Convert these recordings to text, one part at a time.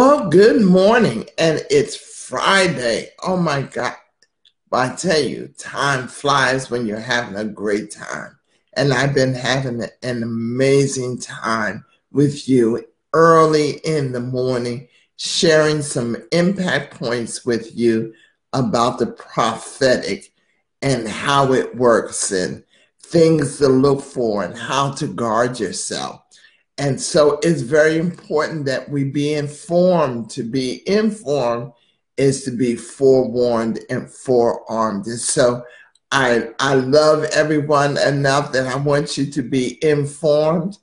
Well, good morning, and it's Friday. Oh my God. I tell you, time flies when you're having a great time. And I've been having an amazing time with you early in the morning, sharing some impact points with you about the prophetic and how it works and things to look for and how to guard yourself. And so it's very important that we be informed. To be informed is to be forewarned and forearmed. And so I, I love everyone enough that I want you to be informed,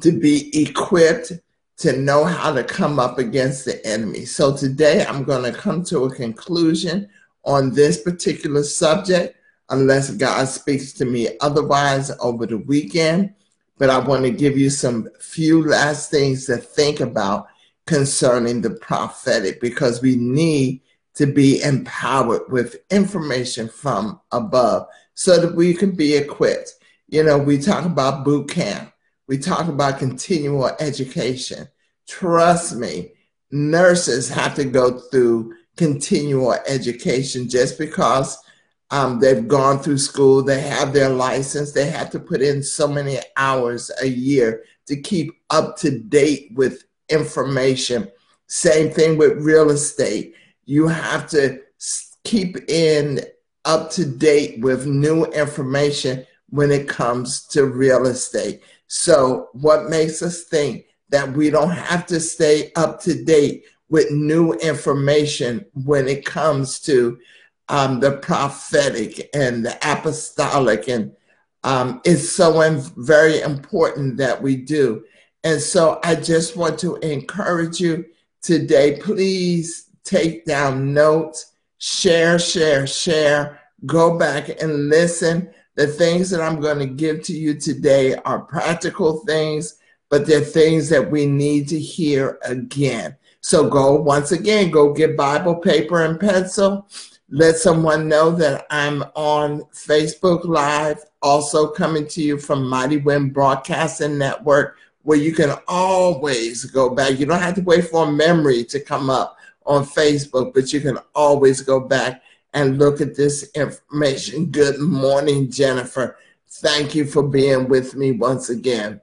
to be equipped, to know how to come up against the enemy. So today I'm going to come to a conclusion on this particular subject, unless God speaks to me otherwise over the weekend but I want to give you some few last things to think about concerning the prophetic because we need to be empowered with information from above so that we can be equipped. You know, we talk about boot camp, we talk about continual education. Trust me, nurses have to go through continual education just because um, they've gone through school, they have their license, they have to put in so many hours a year to keep up to date with information. Same thing with real estate. You have to keep in up to date with new information when it comes to real estate. So, what makes us think that we don't have to stay up to date with new information when it comes to um, the prophetic and the apostolic, and um, it's so very important that we do. And so I just want to encourage you today, please take down notes, share, share, share, go back and listen. The things that I'm going to give to you today are practical things, but they're things that we need to hear again. So go once again, go get Bible, paper, and pencil let someone know that I'm on Facebook Live, also coming to you from Mighty Wind Broadcasting Network, where you can always go back. You don't have to wait for a memory to come up on Facebook, but you can always go back and look at this information. Good morning, Jennifer. Thank you for being with me once again.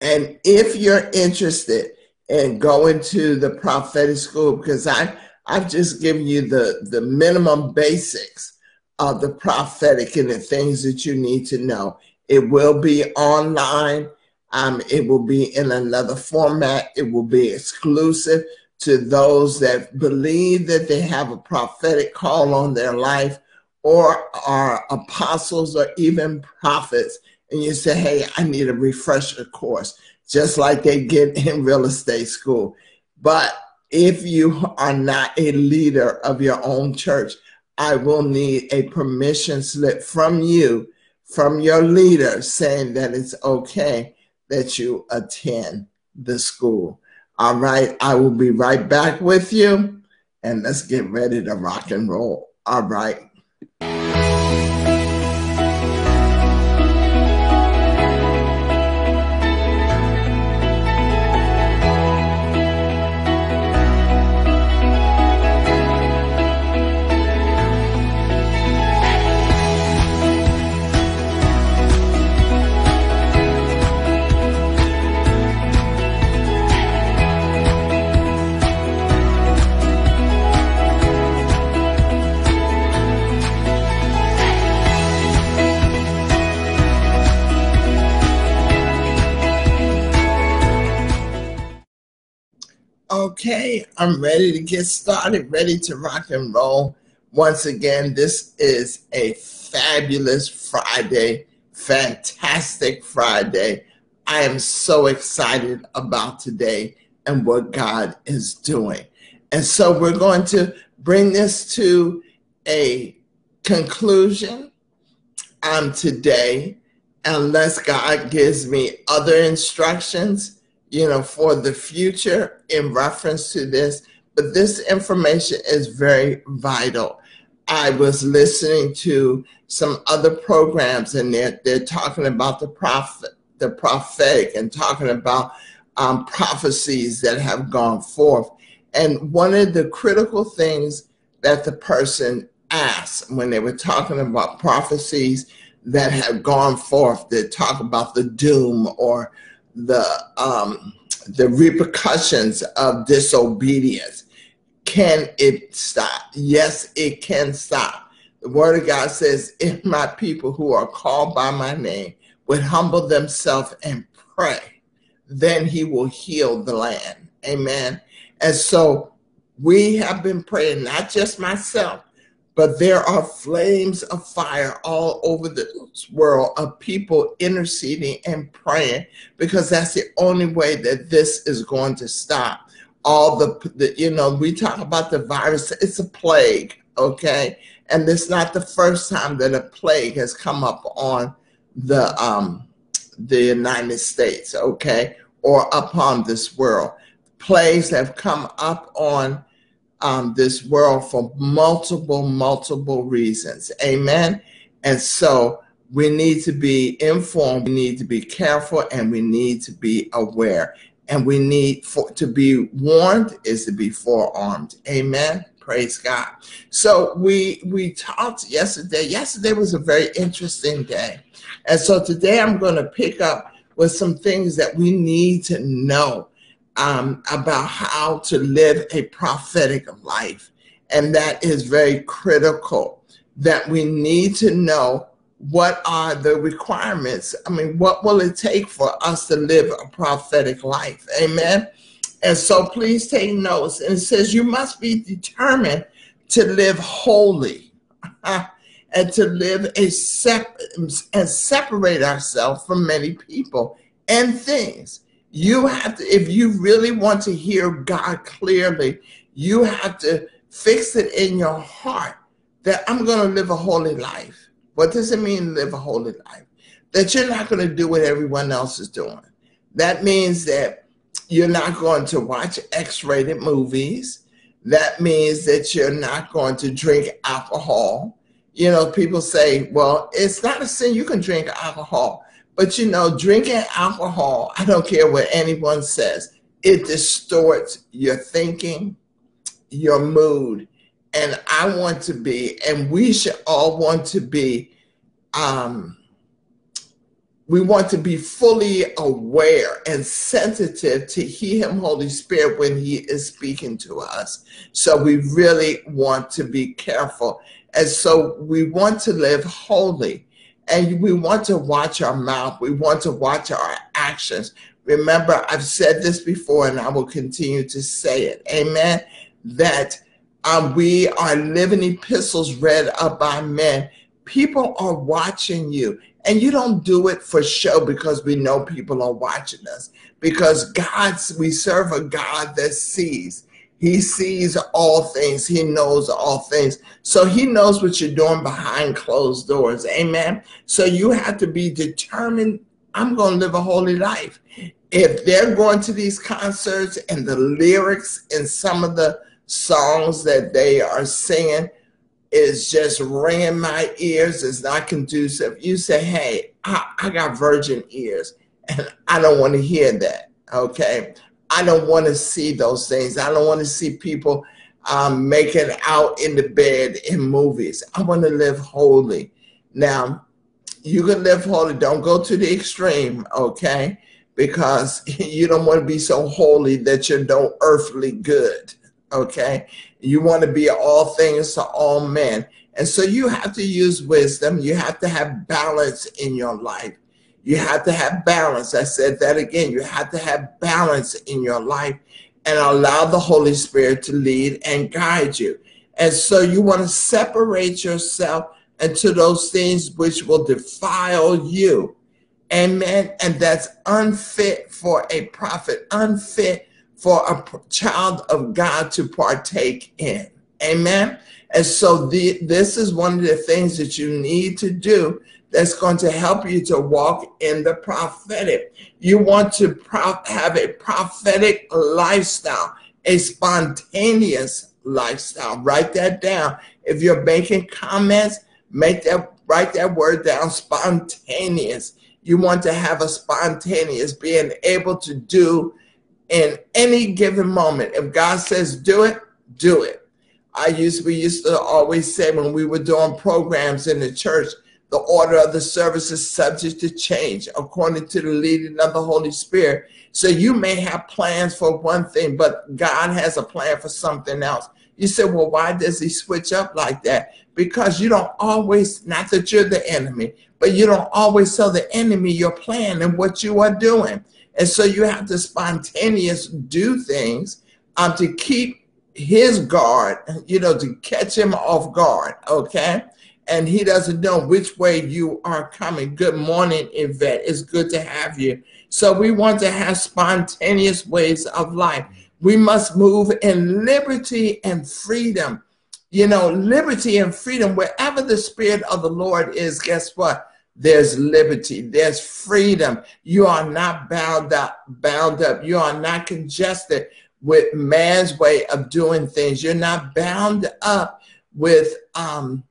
And if you're interested in going to the prophetic school, because I I've just given you the, the minimum basics of the prophetic and the things that you need to know. It will be online. Um, it will be in another format. It will be exclusive to those that believe that they have a prophetic call on their life or are apostles or even prophets. And you say, hey, I need a refresher course, just like they get in real estate school. But if you are not a leader of your own church, I will need a permission slip from you, from your leader, saying that it's okay that you attend the school. All right, I will be right back with you, and let's get ready to rock and roll. All right. Okay, I'm ready to get started, ready to rock and roll. Once again, this is a fabulous Friday, fantastic Friday. I am so excited about today and what God is doing. And so we're going to bring this to a conclusion um, today, unless God gives me other instructions, you know, for the future in reference to this. But this information is very vital. I was listening to some other programs and they're, they're talking about the prophet, the prophetic and talking about um, prophecies that have gone forth. And one of the critical things that the person asked when they were talking about prophecies that have gone forth that talk about the doom or the um, the repercussions of disobedience. Can it stop? Yes, it can stop. The word of God says, if my people who are called by my name would humble themselves and pray, then he will heal the land. Amen. And so we have been praying, not just myself, but there are flames of fire all over this world of people interceding and praying because that's the only way that this is going to stop. All the, the you know, we talk about the virus, it's a plague, okay? And it's not the first time that a plague has come up on the um the United States, okay, or upon this world. Plagues have come up on um, this world for multiple, multiple reasons. Amen. And so we need to be informed, we need to be careful, and we need to be aware. And we need for, to be warned is to be forearmed. Amen. Praise God. So we we talked yesterday. Yesterday was a very interesting day. And so today I'm going to pick up with some things that we need to know um, about how to live a prophetic life. And that is very critical that we need to know what are the requirements. I mean, what will it take for us to live a prophetic life? Amen. And so please take notes. And it says you must be determined to live holy and to live a sep- and separate ourselves from many people and things. You have to, if you really want to hear God clearly, you have to fix it in your heart that I'm going to live a holy life. What does it mean live a holy life? That you're not going to do what everyone else is doing. That means that you're not going to watch X rated movies. That means that you're not going to drink alcohol. You know, people say, well, it's not a sin. You can drink alcohol. But you know, drinking alcohol, I don't care what anyone says, it distorts your thinking, your mood. And I want to be, and we should all want to be, um, we want to be fully aware and sensitive to hear Him, Holy Spirit, when He is speaking to us. So we really want to be careful. And so we want to live holy. And we want to watch our mouth. We want to watch our actions. Remember, I've said this before and I will continue to say it. Amen. That um, we are living epistles read up by men. People are watching you. And you don't do it for show because we know people are watching us. Because God's, we serve a God that sees. He sees all things. He knows all things. So he knows what you're doing behind closed doors. Amen. So you have to be determined. I'm going to live a holy life. If they're going to these concerts and the lyrics in some of the songs that they are singing is just ringing my ears, is not conducive. You say, hey, I, I got virgin ears and I don't want to hear that. Okay. I don't want to see those things. I don't want to see people um, making out in the bed in movies. I want to live holy. Now, you can live holy. Don't go to the extreme, okay? Because you don't want to be so holy that you're no earthly good, okay? You want to be all things to all men. And so you have to use wisdom. You have to have balance in your life. You have to have balance. I said that again. You have to have balance in your life and allow the Holy Spirit to lead and guide you. And so you want to separate yourself into those things which will defile you. Amen. And that's unfit for a prophet, unfit for a child of God to partake in. Amen. And so the, this is one of the things that you need to do that's going to help you to walk in the prophetic. You want to have a prophetic lifestyle, a spontaneous lifestyle. Write that down. If you're making comments, make that write that word down spontaneous. You want to have a spontaneous being able to do in any given moment. If God says do it, do it. I used we used to always say when we were doing programs in the church, the order of the service is subject to change according to the leading of the Holy Spirit. So you may have plans for one thing, but God has a plan for something else. You say, well, why does he switch up like that? Because you don't always, not that you're the enemy, but you don't always tell the enemy your plan and what you are doing. And so you have to spontaneous do things um, to keep his guard, you know, to catch him off guard, okay? And he doesn't know which way you are coming. Good morning, Yvette. It's good to have you. So we want to have spontaneous ways of life. We must move in liberty and freedom. You know, liberty and freedom, wherever the Spirit of the Lord is, guess what? There's liberty, there's freedom. You are not bound up, bound up. You are not congested with man's way of doing things. You're not bound up with um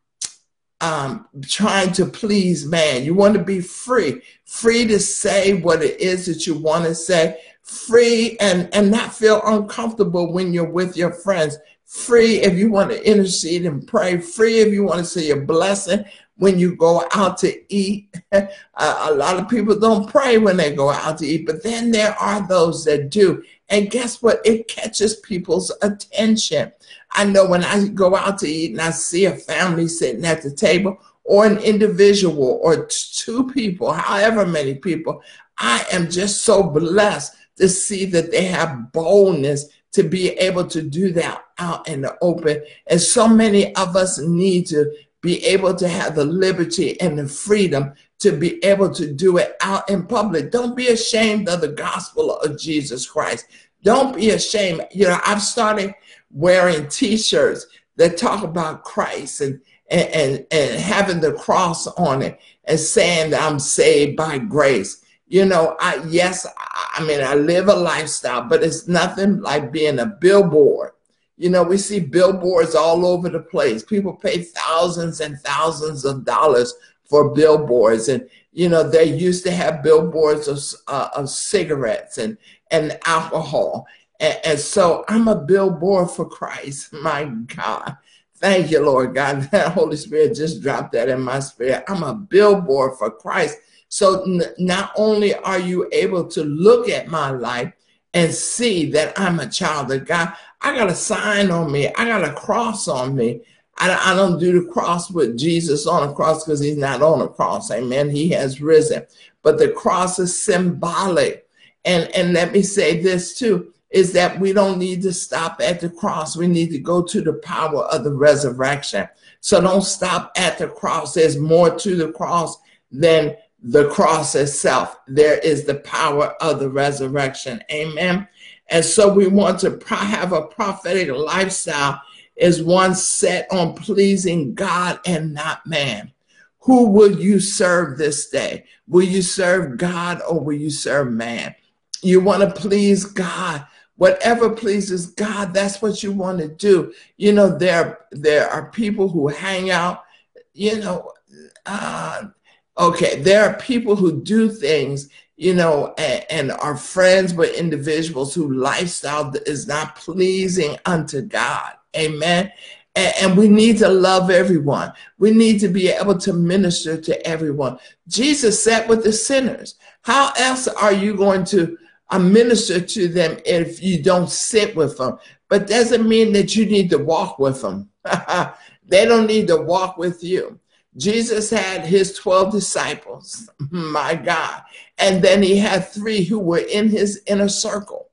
um, trying to please man. You want to be free, free to say what it is that you want to say, free and, and not feel uncomfortable when you're with your friends. Free if you want to intercede and pray. Free if you want to say a blessing when you go out to eat. a lot of people don't pray when they go out to eat, but then there are those that do. And guess what? It catches people's attention. I know when I go out to eat and I see a family sitting at the table or an individual or two people, however many people, I am just so blessed to see that they have boldness to be able to do that out in the open. And so many of us need to be able to have the liberty and the freedom to be able to do it out in public. Don't be ashamed of the gospel of Jesus Christ. Don't be ashamed. You know, I've started wearing t-shirts that talk about Christ and, and, and, and having the cross on it and saying that I'm saved by grace. You know, I yes, I mean I live a lifestyle, but it's nothing like being a billboard. You know, we see billboards all over the place. People pay thousands and thousands of dollars for billboards, and you know they used to have billboards of, uh, of cigarettes and and alcohol, and, and so I'm a billboard for Christ. My God. Thank you, Lord God. That Holy Spirit just dropped that in my spirit. I'm a billboard for Christ. So n- not only are you able to look at my life and see that I'm a child of God, I got a sign on me. I got a cross on me. I, I don't do the cross with Jesus on a cross because he's not on a cross. Amen. He has risen. But the cross is symbolic. And, and let me say this too is that we don't need to stop at the cross. We need to go to the power of the resurrection. So don't stop at the cross. There's more to the cross than the cross itself. There is the power of the resurrection. Amen. And so we want to have a prophetic lifestyle is one set on pleasing God and not man. Who will you serve this day? Will you serve God or will you serve man? You want to please God whatever pleases God, that's what you want to do. You know, there there are people who hang out, you know, uh, okay, there are people who do things, you know, and, and are friends with individuals whose lifestyle is not pleasing unto God. Amen. And, and we need to love everyone. We need to be able to minister to everyone. Jesus sat with the sinners. How else are you going to I minister to them if you don't sit with them. But doesn't mean that you need to walk with them. they don't need to walk with you. Jesus had his 12 disciples, my God. And then he had three who were in his inner circle.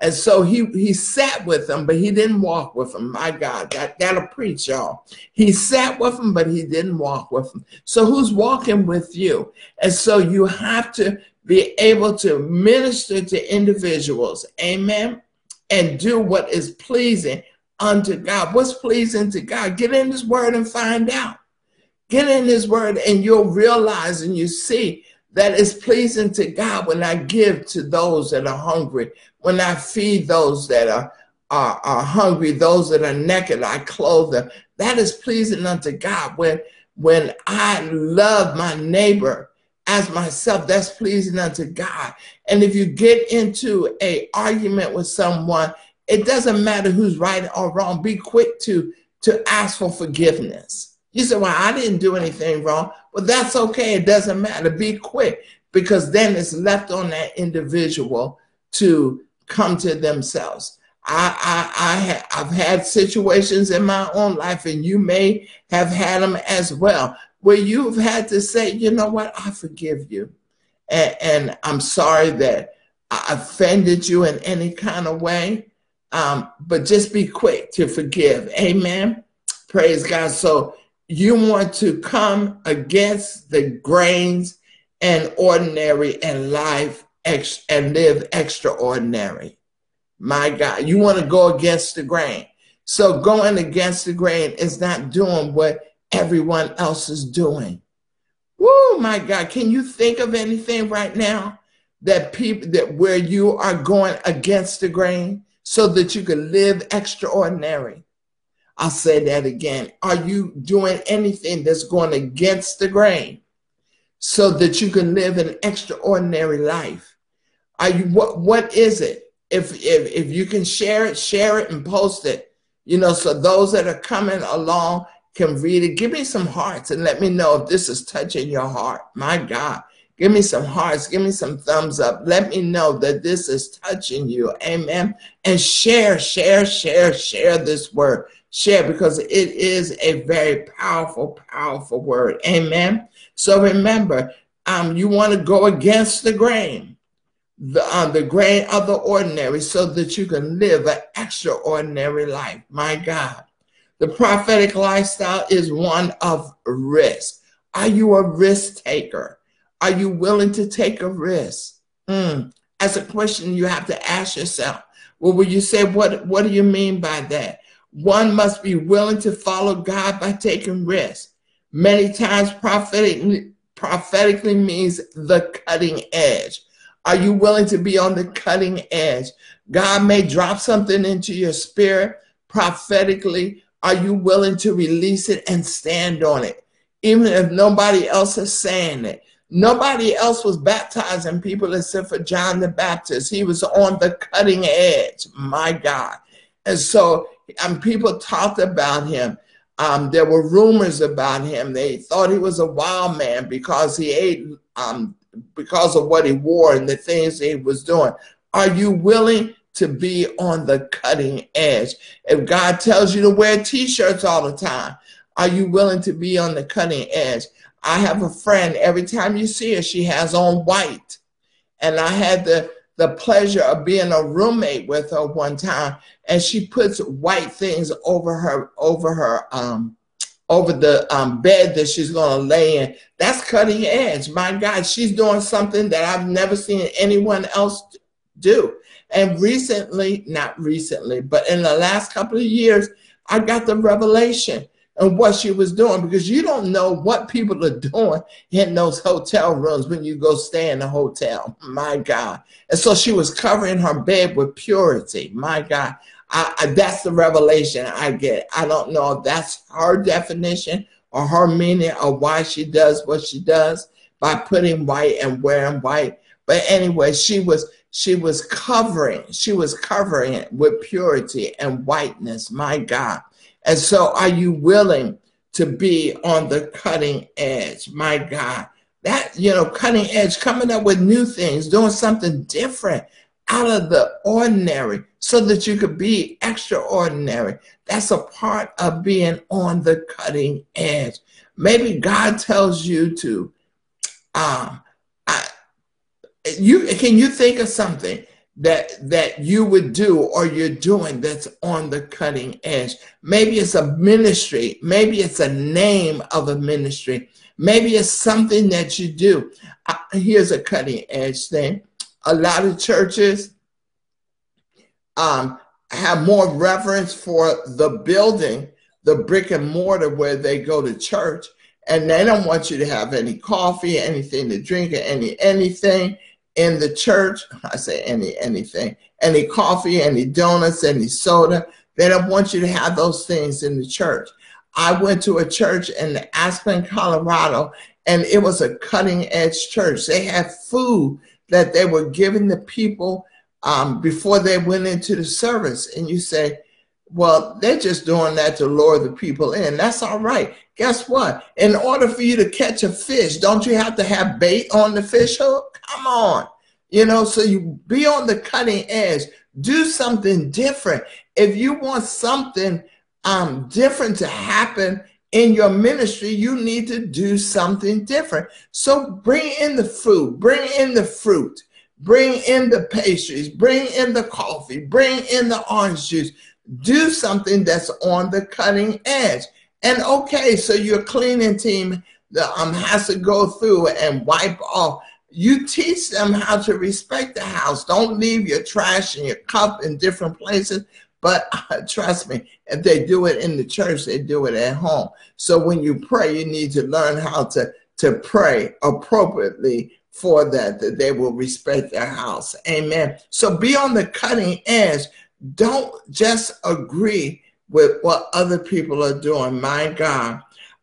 And so he, he sat with them, but he didn't walk with them. My God, that, that'll preach, y'all. He sat with them, but he didn't walk with them. So who's walking with you? And so you have to be able to minister to individuals. Amen. and do what is pleasing unto God. What's pleasing to God? Get in His Word and find out. Get in His Word and you'll realize and you see that it's pleasing to God when I give to those that are hungry, when I feed those that are, are, are hungry, those that are naked, I clothe them. That is pleasing unto God. When, when I love my neighbor as myself, that's pleasing unto God. And if you get into a argument with someone, it doesn't matter who's right or wrong. Be quick to, to ask for forgiveness. You say, well, I didn't do anything wrong. Well, that's okay. It doesn't matter. Be quick because then it's left on that individual to come to themselves. I, I, I ha- I've had situations in my own life, and you may have had them as well, where you've had to say, you know what, I forgive you. And, and I'm sorry that I offended you in any kind of way. Um, but just be quick to forgive. Amen. Praise God. So you want to come against the grains and ordinary and life ex- and live extraordinary. My God, you want to go against the grain. So going against the grain is not doing what everyone else is doing. Woo, my God, can you think of anything right now that people that where you are going against the grain so that you can live extraordinary? I'll say that again. Are you doing anything that's going against the grain so that you can live an extraordinary life? Are you what what is it? If if if you can share it, share it and post it. You know, so those that are coming along can read it. Give me some hearts and let me know if this is touching your heart. My God. Give me some hearts. Give me some thumbs up. Let me know that this is touching you. Amen. And share, share, share, share this word share because it is a very powerful, powerful word. Amen. So remember, um, you want to go against the grain, the, uh, the grain of the ordinary, so that you can live an extraordinary life. My God. The prophetic lifestyle is one of risk. Are you a risk taker? Are you willing to take a risk? Mm. As a question you have to ask yourself. Well, will you say, what, what do you mean by that? One must be willing to follow God by taking risks. Many times prophetically, prophetically means the cutting edge. Are you willing to be on the cutting edge? God may drop something into your spirit prophetically. Are you willing to release it and stand on it? Even if nobody else is saying it. Nobody else was baptizing people except for John the Baptist. He was on the cutting edge. My God. And so and people talked about him. Um, there were rumors about him. They thought he was a wild man because he ate, um, because of what he wore and the things he was doing. Are you willing to be on the cutting edge? If God tells you to wear t-shirts all the time, are you willing to be on the cutting edge? I have a friend, every time you see her, she has on white. And I had the the pleasure of being a roommate with her one time, and she puts white things over her over her um over the um, bed that she's going to lay in. That's cutting edge. My God, she's doing something that I've never seen anyone else do. And recently, not recently, but in the last couple of years, I got the revelation and what she was doing because you don't know what people are doing in those hotel rooms when you go stay in a hotel. My God. And so she was covering her bed with purity. My God. I, I, that's the revelation I get. I don't know if that's her definition or her meaning of why she does what she does by putting white and wearing white. But anyway, she was she was covering, she was covering it with purity and whiteness. My God. And so, are you willing to be on the cutting edge? My God, that, you know, cutting edge, coming up with new things, doing something different out of the ordinary so that you could be extraordinary. That's a part of being on the cutting edge. Maybe God tells you to, um, I, you can you think of something that that you would do or you're doing that's on the cutting edge. Maybe it's a ministry. Maybe it's a name of a ministry. Maybe it's something that you do. Uh, here's a cutting edge thing. A lot of churches um, have more reverence for the building, the brick and mortar where they go to church, and they don't want you to have any coffee, anything to drink, or any anything in the church. I say any anything, any coffee, any donuts, any soda. They don't want you to have those things in the church. I went to a church in Aspen, Colorado, and it was a cutting edge church. They had food that they were giving the people um, before they went into the service. And you say, well, they're just doing that to lure the people in. That's all right. Guess what? In order for you to catch a fish, don't you have to have bait on the fish hook? Come on. You know, so you be on the cutting edge. Do something different. If you want something um, different to happen in your ministry, you need to do something different. So bring in the food, bring in the fruit, bring in the pastries, bring in the coffee, bring in the orange juice. Do something that's on the cutting edge. And okay, so your cleaning team um, has to go through and wipe off. You teach them how to respect the house. Don't leave your trash and your cup in different places. But uh, trust me, if they do it in the church, they do it at home. So when you pray, you need to learn how to, to pray appropriately for that, that they will respect their house. Amen. So be on the cutting edge. Don't just agree with what other people are doing. My God.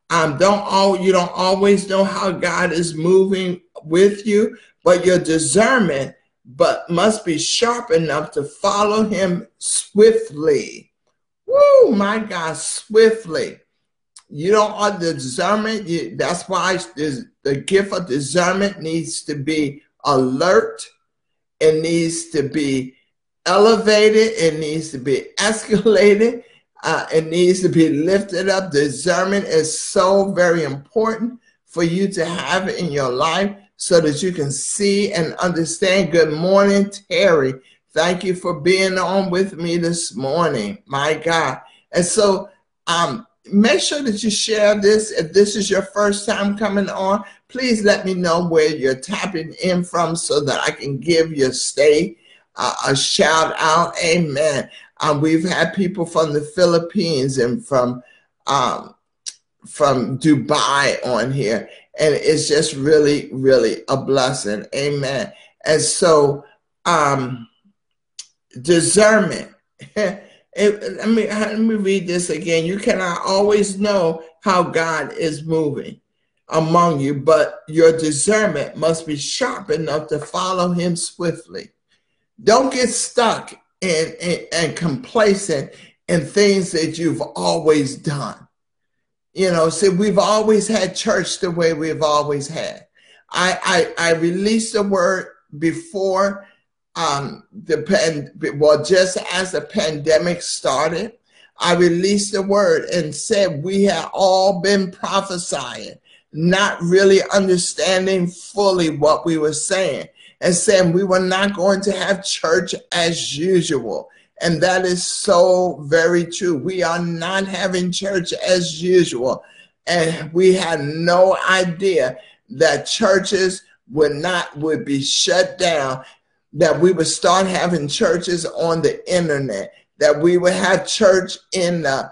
Um, don't all you don't always know how God is moving with you, but your discernment but must be sharp enough to follow him swiftly. Woo, my God, swiftly. You don't the discernment. You, that's why the gift of discernment needs to be alert. It needs to be elevated. It needs to be escalated. Uh, it needs to be lifted up. Discernment is so very important for you to have in your life so that you can see and understand. Good morning, Terry. Thank you for being on with me this morning. My God. And so um, make sure that you share this. If this is your first time coming on, please let me know where you're tapping in from so that I can give your stay a shout out. Amen. Um, we've had people from the Philippines and from um, from Dubai on here, and it's just really, really a blessing. Amen. And so, um, discernment. It, let me let me read this again. You cannot always know how God is moving among you, but your discernment must be sharp enough to follow Him swiftly. Don't get stuck in and complacent in things that you've always done. You know, see, we've always had church the way we've always had. I I, I released a word before um, the pen, well, just as the pandemic started, I released a word and said we had all been prophesying, not really understanding fully what we were saying, and saying we were not going to have church as usual. And that is so very true. We are not having church as usual. And we had no idea that churches would not would be shut down that we would start having churches on the internet, that we would have church in the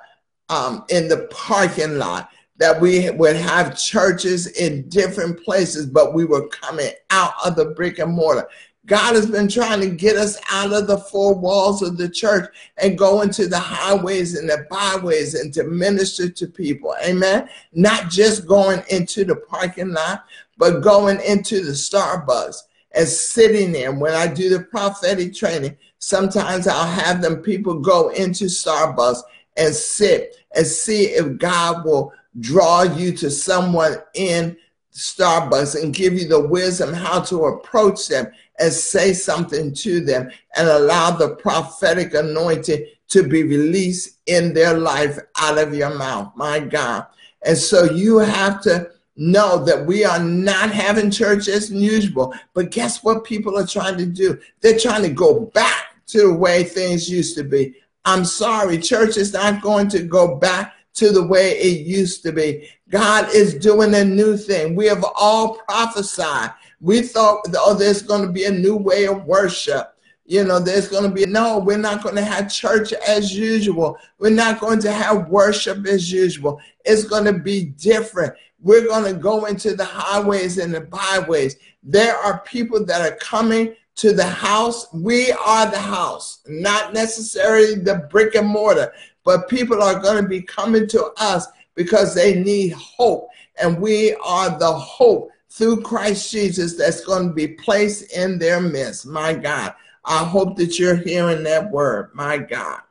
um, in the parking lot, that we would have churches in different places, but we were coming out of the brick and mortar. God has been trying to get us out of the four walls of the church and go into the highways and the byways and to minister to people. Amen. Not just going into the parking lot, but going into the Starbucks and sitting there. When I do the prophetic training, sometimes I'll have them people go into Starbucks and sit and see if God will draw you to someone in Starbucks and give you the wisdom how to approach them and say something to them and allow the prophetic anointing to be released in their life out of your mouth. My God. And so you have to know that we are not having church as usual. But guess what people are trying to do? They're trying to go back to the way things used to be. I'm sorry, church is not going to go back to the way it used to be. God is doing a new thing. We have all prophesied. We thought, oh, there's going to be a new way of worship. you know, there's going to be no, we're not going to have church as usual. We're not going to have worship as usual. It's going to be different. We're going to go into the highways and the byways. There are people that are coming to the house. We are the house, not necessarily the brick and mortar, but people are going to be coming to us because they need hope. And we are the hope through Christ Jesus that's going to be placed in their midst. My God. I hope that you're hearing that word, my God.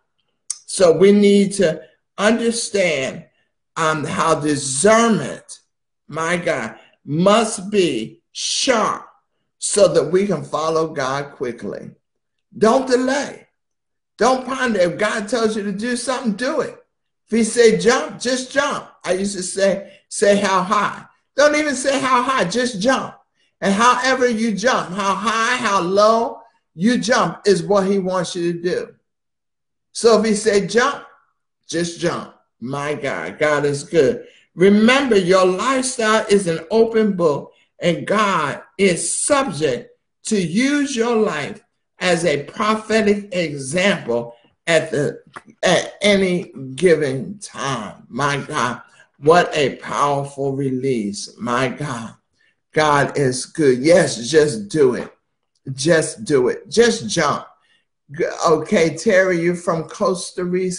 So we need to understand um, how discernment, my God, must be sharp so that we can follow God quickly. Don't delay. Don't ponder. If God tells you to do something, do it. If he say jump, just jump. I used to say, say how high. Don't even say how high, just jump. And however you jump, how high, how low, you jump is what he wants you to do. So if he say jump, just jump. My God, God is good. Remember, your lifestyle is an open book, and God is subject to use your life as a prophetic example at the at any given time. My God, what a powerful release. My God. God is good. Yes, just do it. Just do it. Just jump. Okay, Terry, you're from Costa Rica,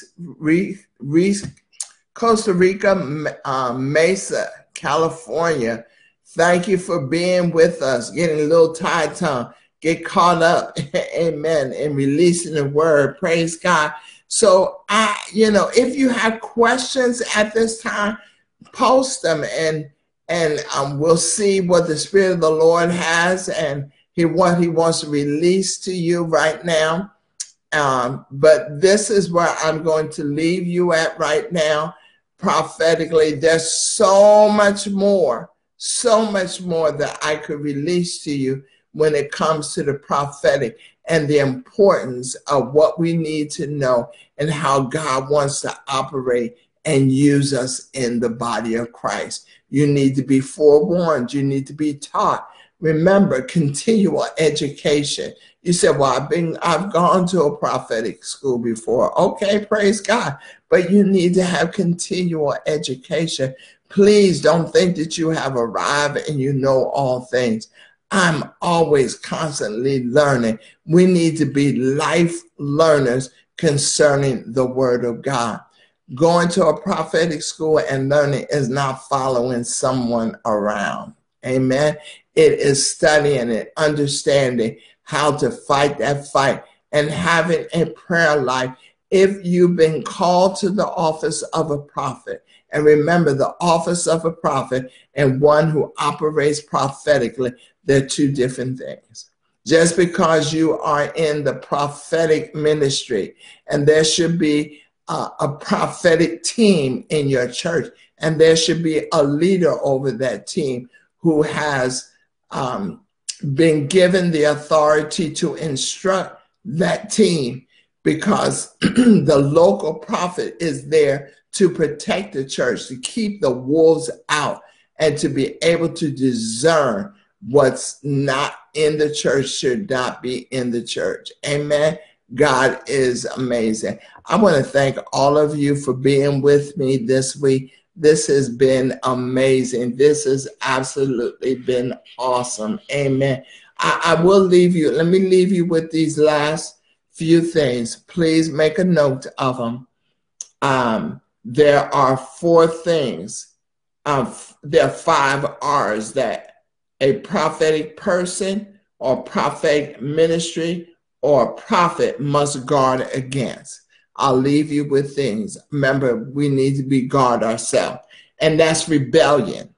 Costa Rica, uh, Mesa, California. Thank you for being with us, getting a little tied tongue. Get caught up, amen, and releasing the word. Praise God. So, I, you know, if you have questions at this time, post them and and um, we'll see what the Spirit of the Lord has and he what he wants to release to you right now. Um, but this is where I'm going to leave you at right now prophetically. There's so much more, so much more that I could release to you when it comes to the prophetic and the importance of what we need to know and how God wants to operate and use us in the body of Christ. You need to be forewarned, you need to be taught, Remember, continual education. You said, Well, I've been I've gone to a prophetic school before. Okay, praise God. But you need to have continual education. Please don't think that you have arrived and you know all things. I'm always constantly learning. We need to be life learners concerning the word of God. Going to a prophetic school and learning is not following someone around. Amen. It is studying and understanding how to fight that fight and having a prayer life. If you've been called to the office of a prophet, and remember the office of a prophet and one who operates prophetically, they're two different things. Just because you are in the prophetic ministry, and there should be a, a prophetic team in your church, and there should be a leader over that team who has um, been given the authority to instruct that team because the local prophet is there to protect the church, to keep the wolves out, and to be able to discern what's not in the church should not be in the church. Amen. God is amazing. I want to thank all of you for being with me this week. This has been amazing. This has absolutely been awesome. Amen. I, I, will leave you, let me leave you with these last few things. Please make a note of them. Um, there are four things, um, there are five R's that a prophetic person or prophetic ministry or prophet must guard against. I'll leave you with things. Remember, we need to be guard ourselves. And that's rebellion.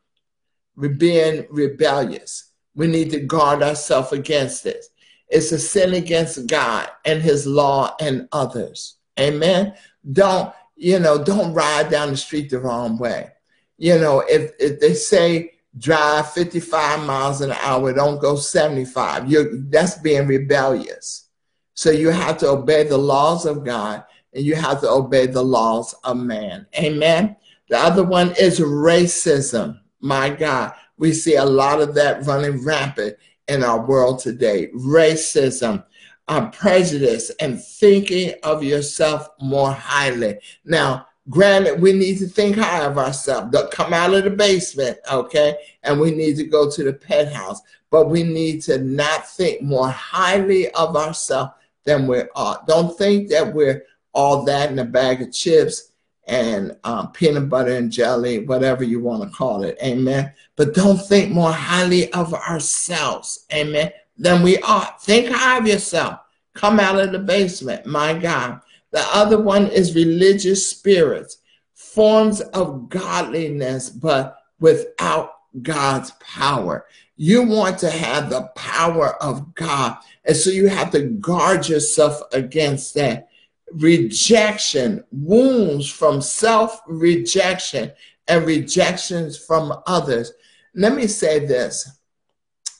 We're being rebellious. We need to guard ourselves against this. It's a sin against God and his law and others. Amen. Don't, you know, don't ride down the street the wrong way. You know, if, if they say drive 55 miles an hour, don't go 75. You're, that's being rebellious. So you have to obey the laws of God and you have to obey the laws of man. Amen. The other one is racism. My God, we see a lot of that running rampant in our world today. Racism. uh, prejudice and thinking of yourself more highly. Now, granted, we need to think high of ourselves. Come out of the basement, okay? And we need to go to the penthouse. But we need to not think more highly of ourselves than we are. Don't think that we're all that in a bag of chips and um, peanut butter and jelly, whatever you want to call it. Amen. But don't think more highly of ourselves. Amen. Than we are. Think high of yourself. Come out of the basement. My God. The other one is religious spirits, forms of godliness, but without God's power. You want to have the power of God. And so you have to guard yourself against that rejection, wounds from self rejection, and rejections from others. Let me say this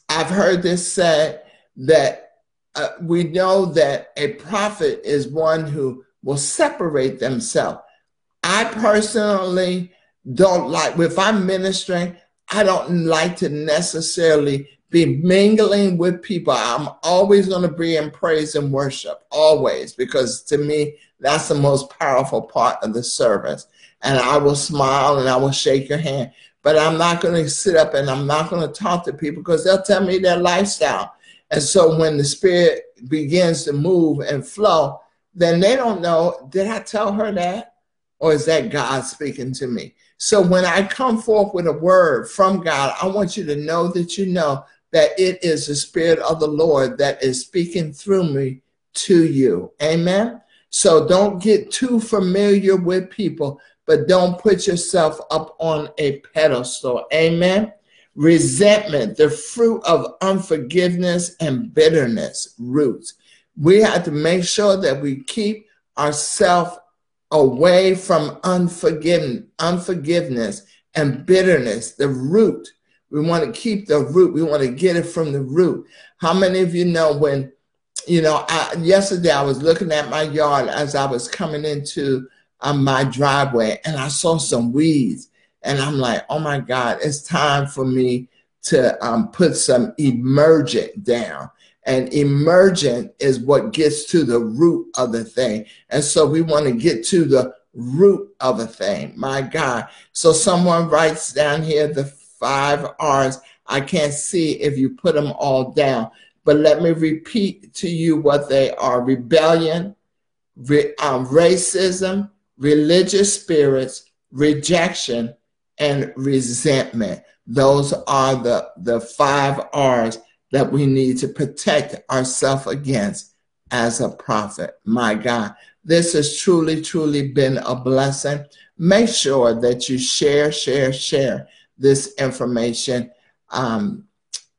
I've heard this said that uh, we know that a prophet is one who will separate themselves. I personally don't like, if I'm ministering, I don't like to necessarily be mingling with people. I'm always going to be in praise and worship, always, because to me, that's the most powerful part of the service. And I will smile and I will shake your hand, but I'm not going to sit up and I'm not going to talk to people because they'll tell me their lifestyle. And so when the spirit begins to move and flow, then they don't know, did I tell her that? Or is that God speaking to me? So when I come forth with a word from God, I want you to know that you know that it is the Spirit of the Lord that is speaking through me to you. Amen. So don't get too familiar with people, but don't put yourself up on a pedestal. Amen. Resentment, the fruit of unforgiveness and bitterness roots. We have to make sure that we keep ourselves away from unforgiven, unforgiveness and bitterness, the root. We want to keep the root. We want to get it from the root. How many of you know when, you know, I, yesterday I was looking at my yard as I was coming into um, my driveway and I saw some weeds. And I'm like, oh my God, it's time for me to um, put some emergent down. And emergent is what gets to the root of the thing. And so we want to get to the root of a thing. My God. So someone writes down here the five R's. I can't see if you put them all down, but let me repeat to you what they are rebellion, re, um, racism, religious spirits, rejection, and resentment. Those are the, the five R's that we need to protect ourselves against as a prophet. My God, this has truly, truly been a blessing. Make sure that you share, share, share this information um,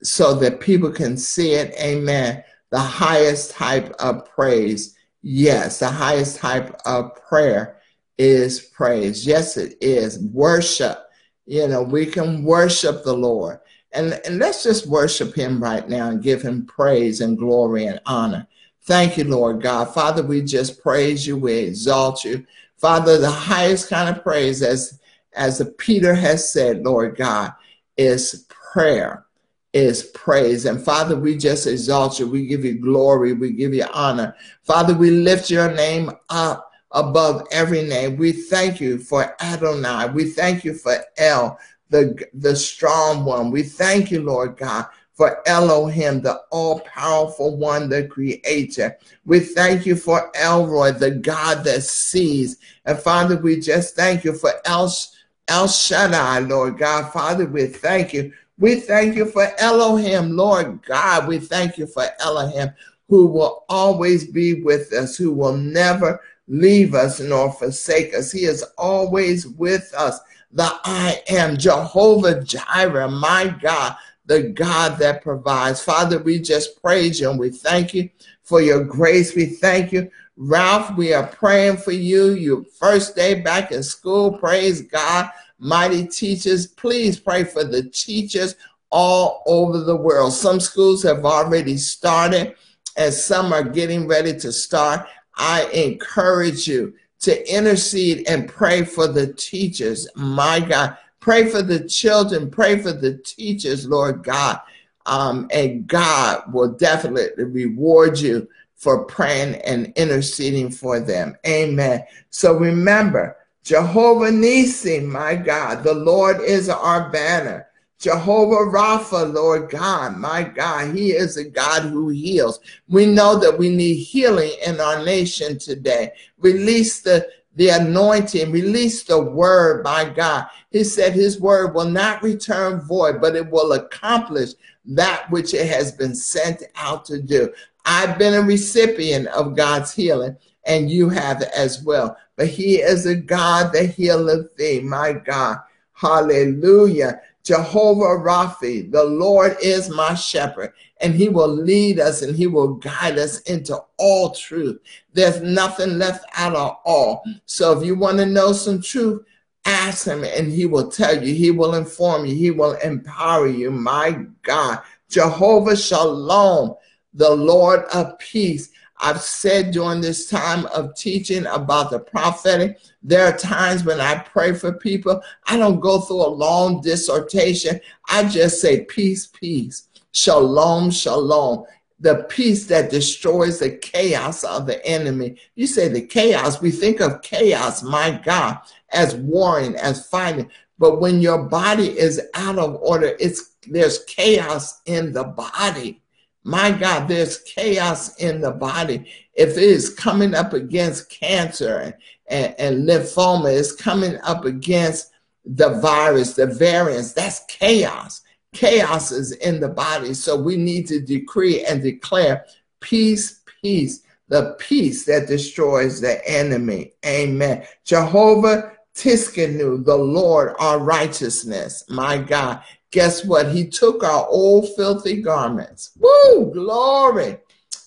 so that people can see it. Amen. The highest type of praise. Yes, the highest type of prayer is praise. Yes, it is. Worship. You know, we can worship the Lord. And, and let's just worship him right now and give him praise and glory and honor. Thank you, Lord God. Father, we just praise you. We exalt you. Father, the highest kind of praise, as, as Peter has said, Lord God, is prayer, is praise. And Father, we just exalt you. We give you glory. We give you honor. Father, we lift your name up above every name. We thank you for Adonai. We thank you for El the, the strong one. We thank you, Lord God, for Elohim, the all powerful one, the creator. We thank you for El Roi, the God that sees. And Father, we just thank you for El, El Shaddai, Lord God. Father, we thank you. We thank you for Elohim, Lord God. We thank you for Elohim, who will always be with us, who will never leave us nor forsake us. He is always with us the I am, Jehovah Jireh, my God, the God that provides. Father, we just praise you and we thank you for your grace. We thank you. Ralph, we are praying for you. Your first day back in school. Praise God. Mighty teachers, please pray for the teachers all over the world. Some schools have already started and some are getting ready to start. I encourage you to intercede and pray for the teachers. My God, pray for the children, pray for the teachers, Lord God. Um, and God will definitely reward you for praying and interceding for them. Amen. So remember, Jehovah Nissi, my God, the Lord is our banner. Jehovah Rapha, Lord God, my God, He is a God who heals. We know that we need healing in our nation today. Release the, the anointing, release the word, my God. He said His word will not return void, but it will accomplish that which it has been sent out to do. I've been a recipient of God's healing, and you have as well. But He is a God that healeth thee, my God. Hallelujah. Jehovah Rapha, the Lord is my shepherd, and he will lead us and he will guide us into all truth. There's nothing left out of all. So if you want to know some truth, ask him and he will tell you, he will inform you, he will empower you. My God, Jehovah Shalom, the Lord of peace. I've said during this time of teaching about the prophetic, there are times when I pray for people, I don't go through a long dissertation. I just say, peace, peace, shalom, shalom. The peace that destroys the chaos of the enemy. You say the chaos, we think of chaos, my God, as warring, as fighting. But when your body is out of order, it's there's chaos in the body. My God, there's chaos in the body. If it is coming up against cancer and, and, and lymphoma, it's coming up against the virus, the variants, that's chaos. Chaos is in the body. So we need to decree and declare peace, peace, the peace that destroys the enemy. Amen. Jehovah Tsidkenu, the Lord, our righteousness. My God, guess what? He took our old filthy garments. Woo, glory.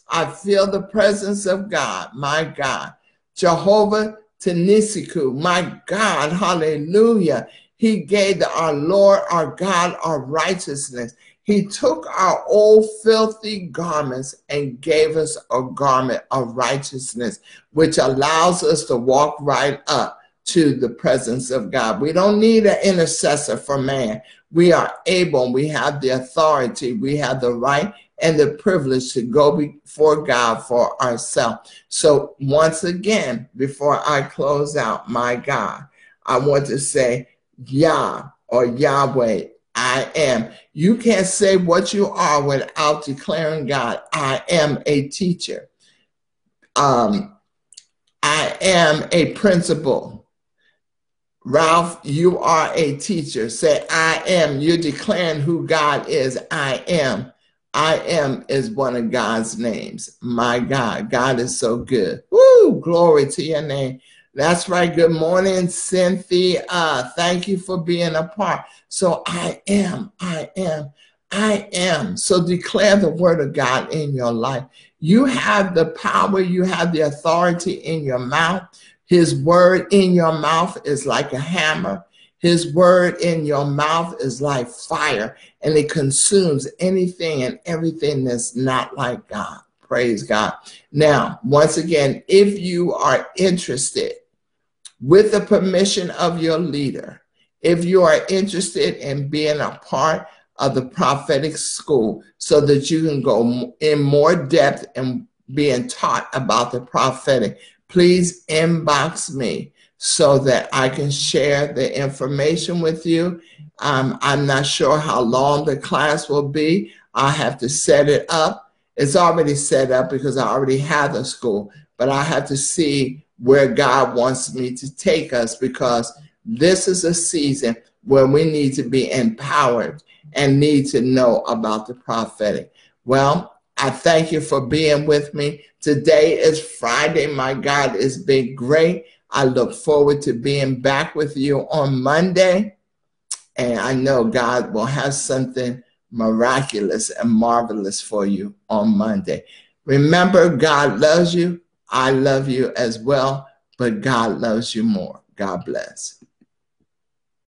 I feel the presence of God, my God. Jehovah Tsidkenu, my God, hallelujah. He gave our Lord, our God, our righteousness. He took our old filthy garments and gave us a garment of righteousness, which allows us to walk right up to the presence of God. We don't need an intercessor for man we are able, we have the authority, we have the right and the privilege to go before God for ourselves. So, once again, before I close out, my God, I want to say, Yah or Yahweh, I am. You can't say what you are without declaring God, I am a teacher. Um, I am a principal. Ralph, you are a teacher. Say, I am. You're declaring who God is. I am. I am is one of God's names. My God, God is so good. Woo, glory to your name. That's right. Good morning, Cynthia. Thank you for being a part. So I am, I am, I am. So declare the word of God in your life. You have the power, you have the authority in your mouth. His word in your mouth is like a hammer. His word in your mouth is like fire, and it consumes anything and everything that's not like God. Praise God. Now, once again, if you are interested, with the permission of your leader, if you are interested in being a part of the prophetic school so that you can go in more depth and being taught about the prophetic, please inbox me so that I can share the information with you. Um, I'm not sure how long the class will be. I have to set it up. It's already set up because I already have the school, but I have to see where God wants me to take us because this is a season where we need to be empowered and need to know about the prophetic. Well, I thank you for being with me. Today is Friday. My God, it's been great. I look forward to being back with you on Monday. And I know God will have something miraculous and marvelous for you on Monday. Remember, God loves you. I love you as well, but God loves you more. God bless.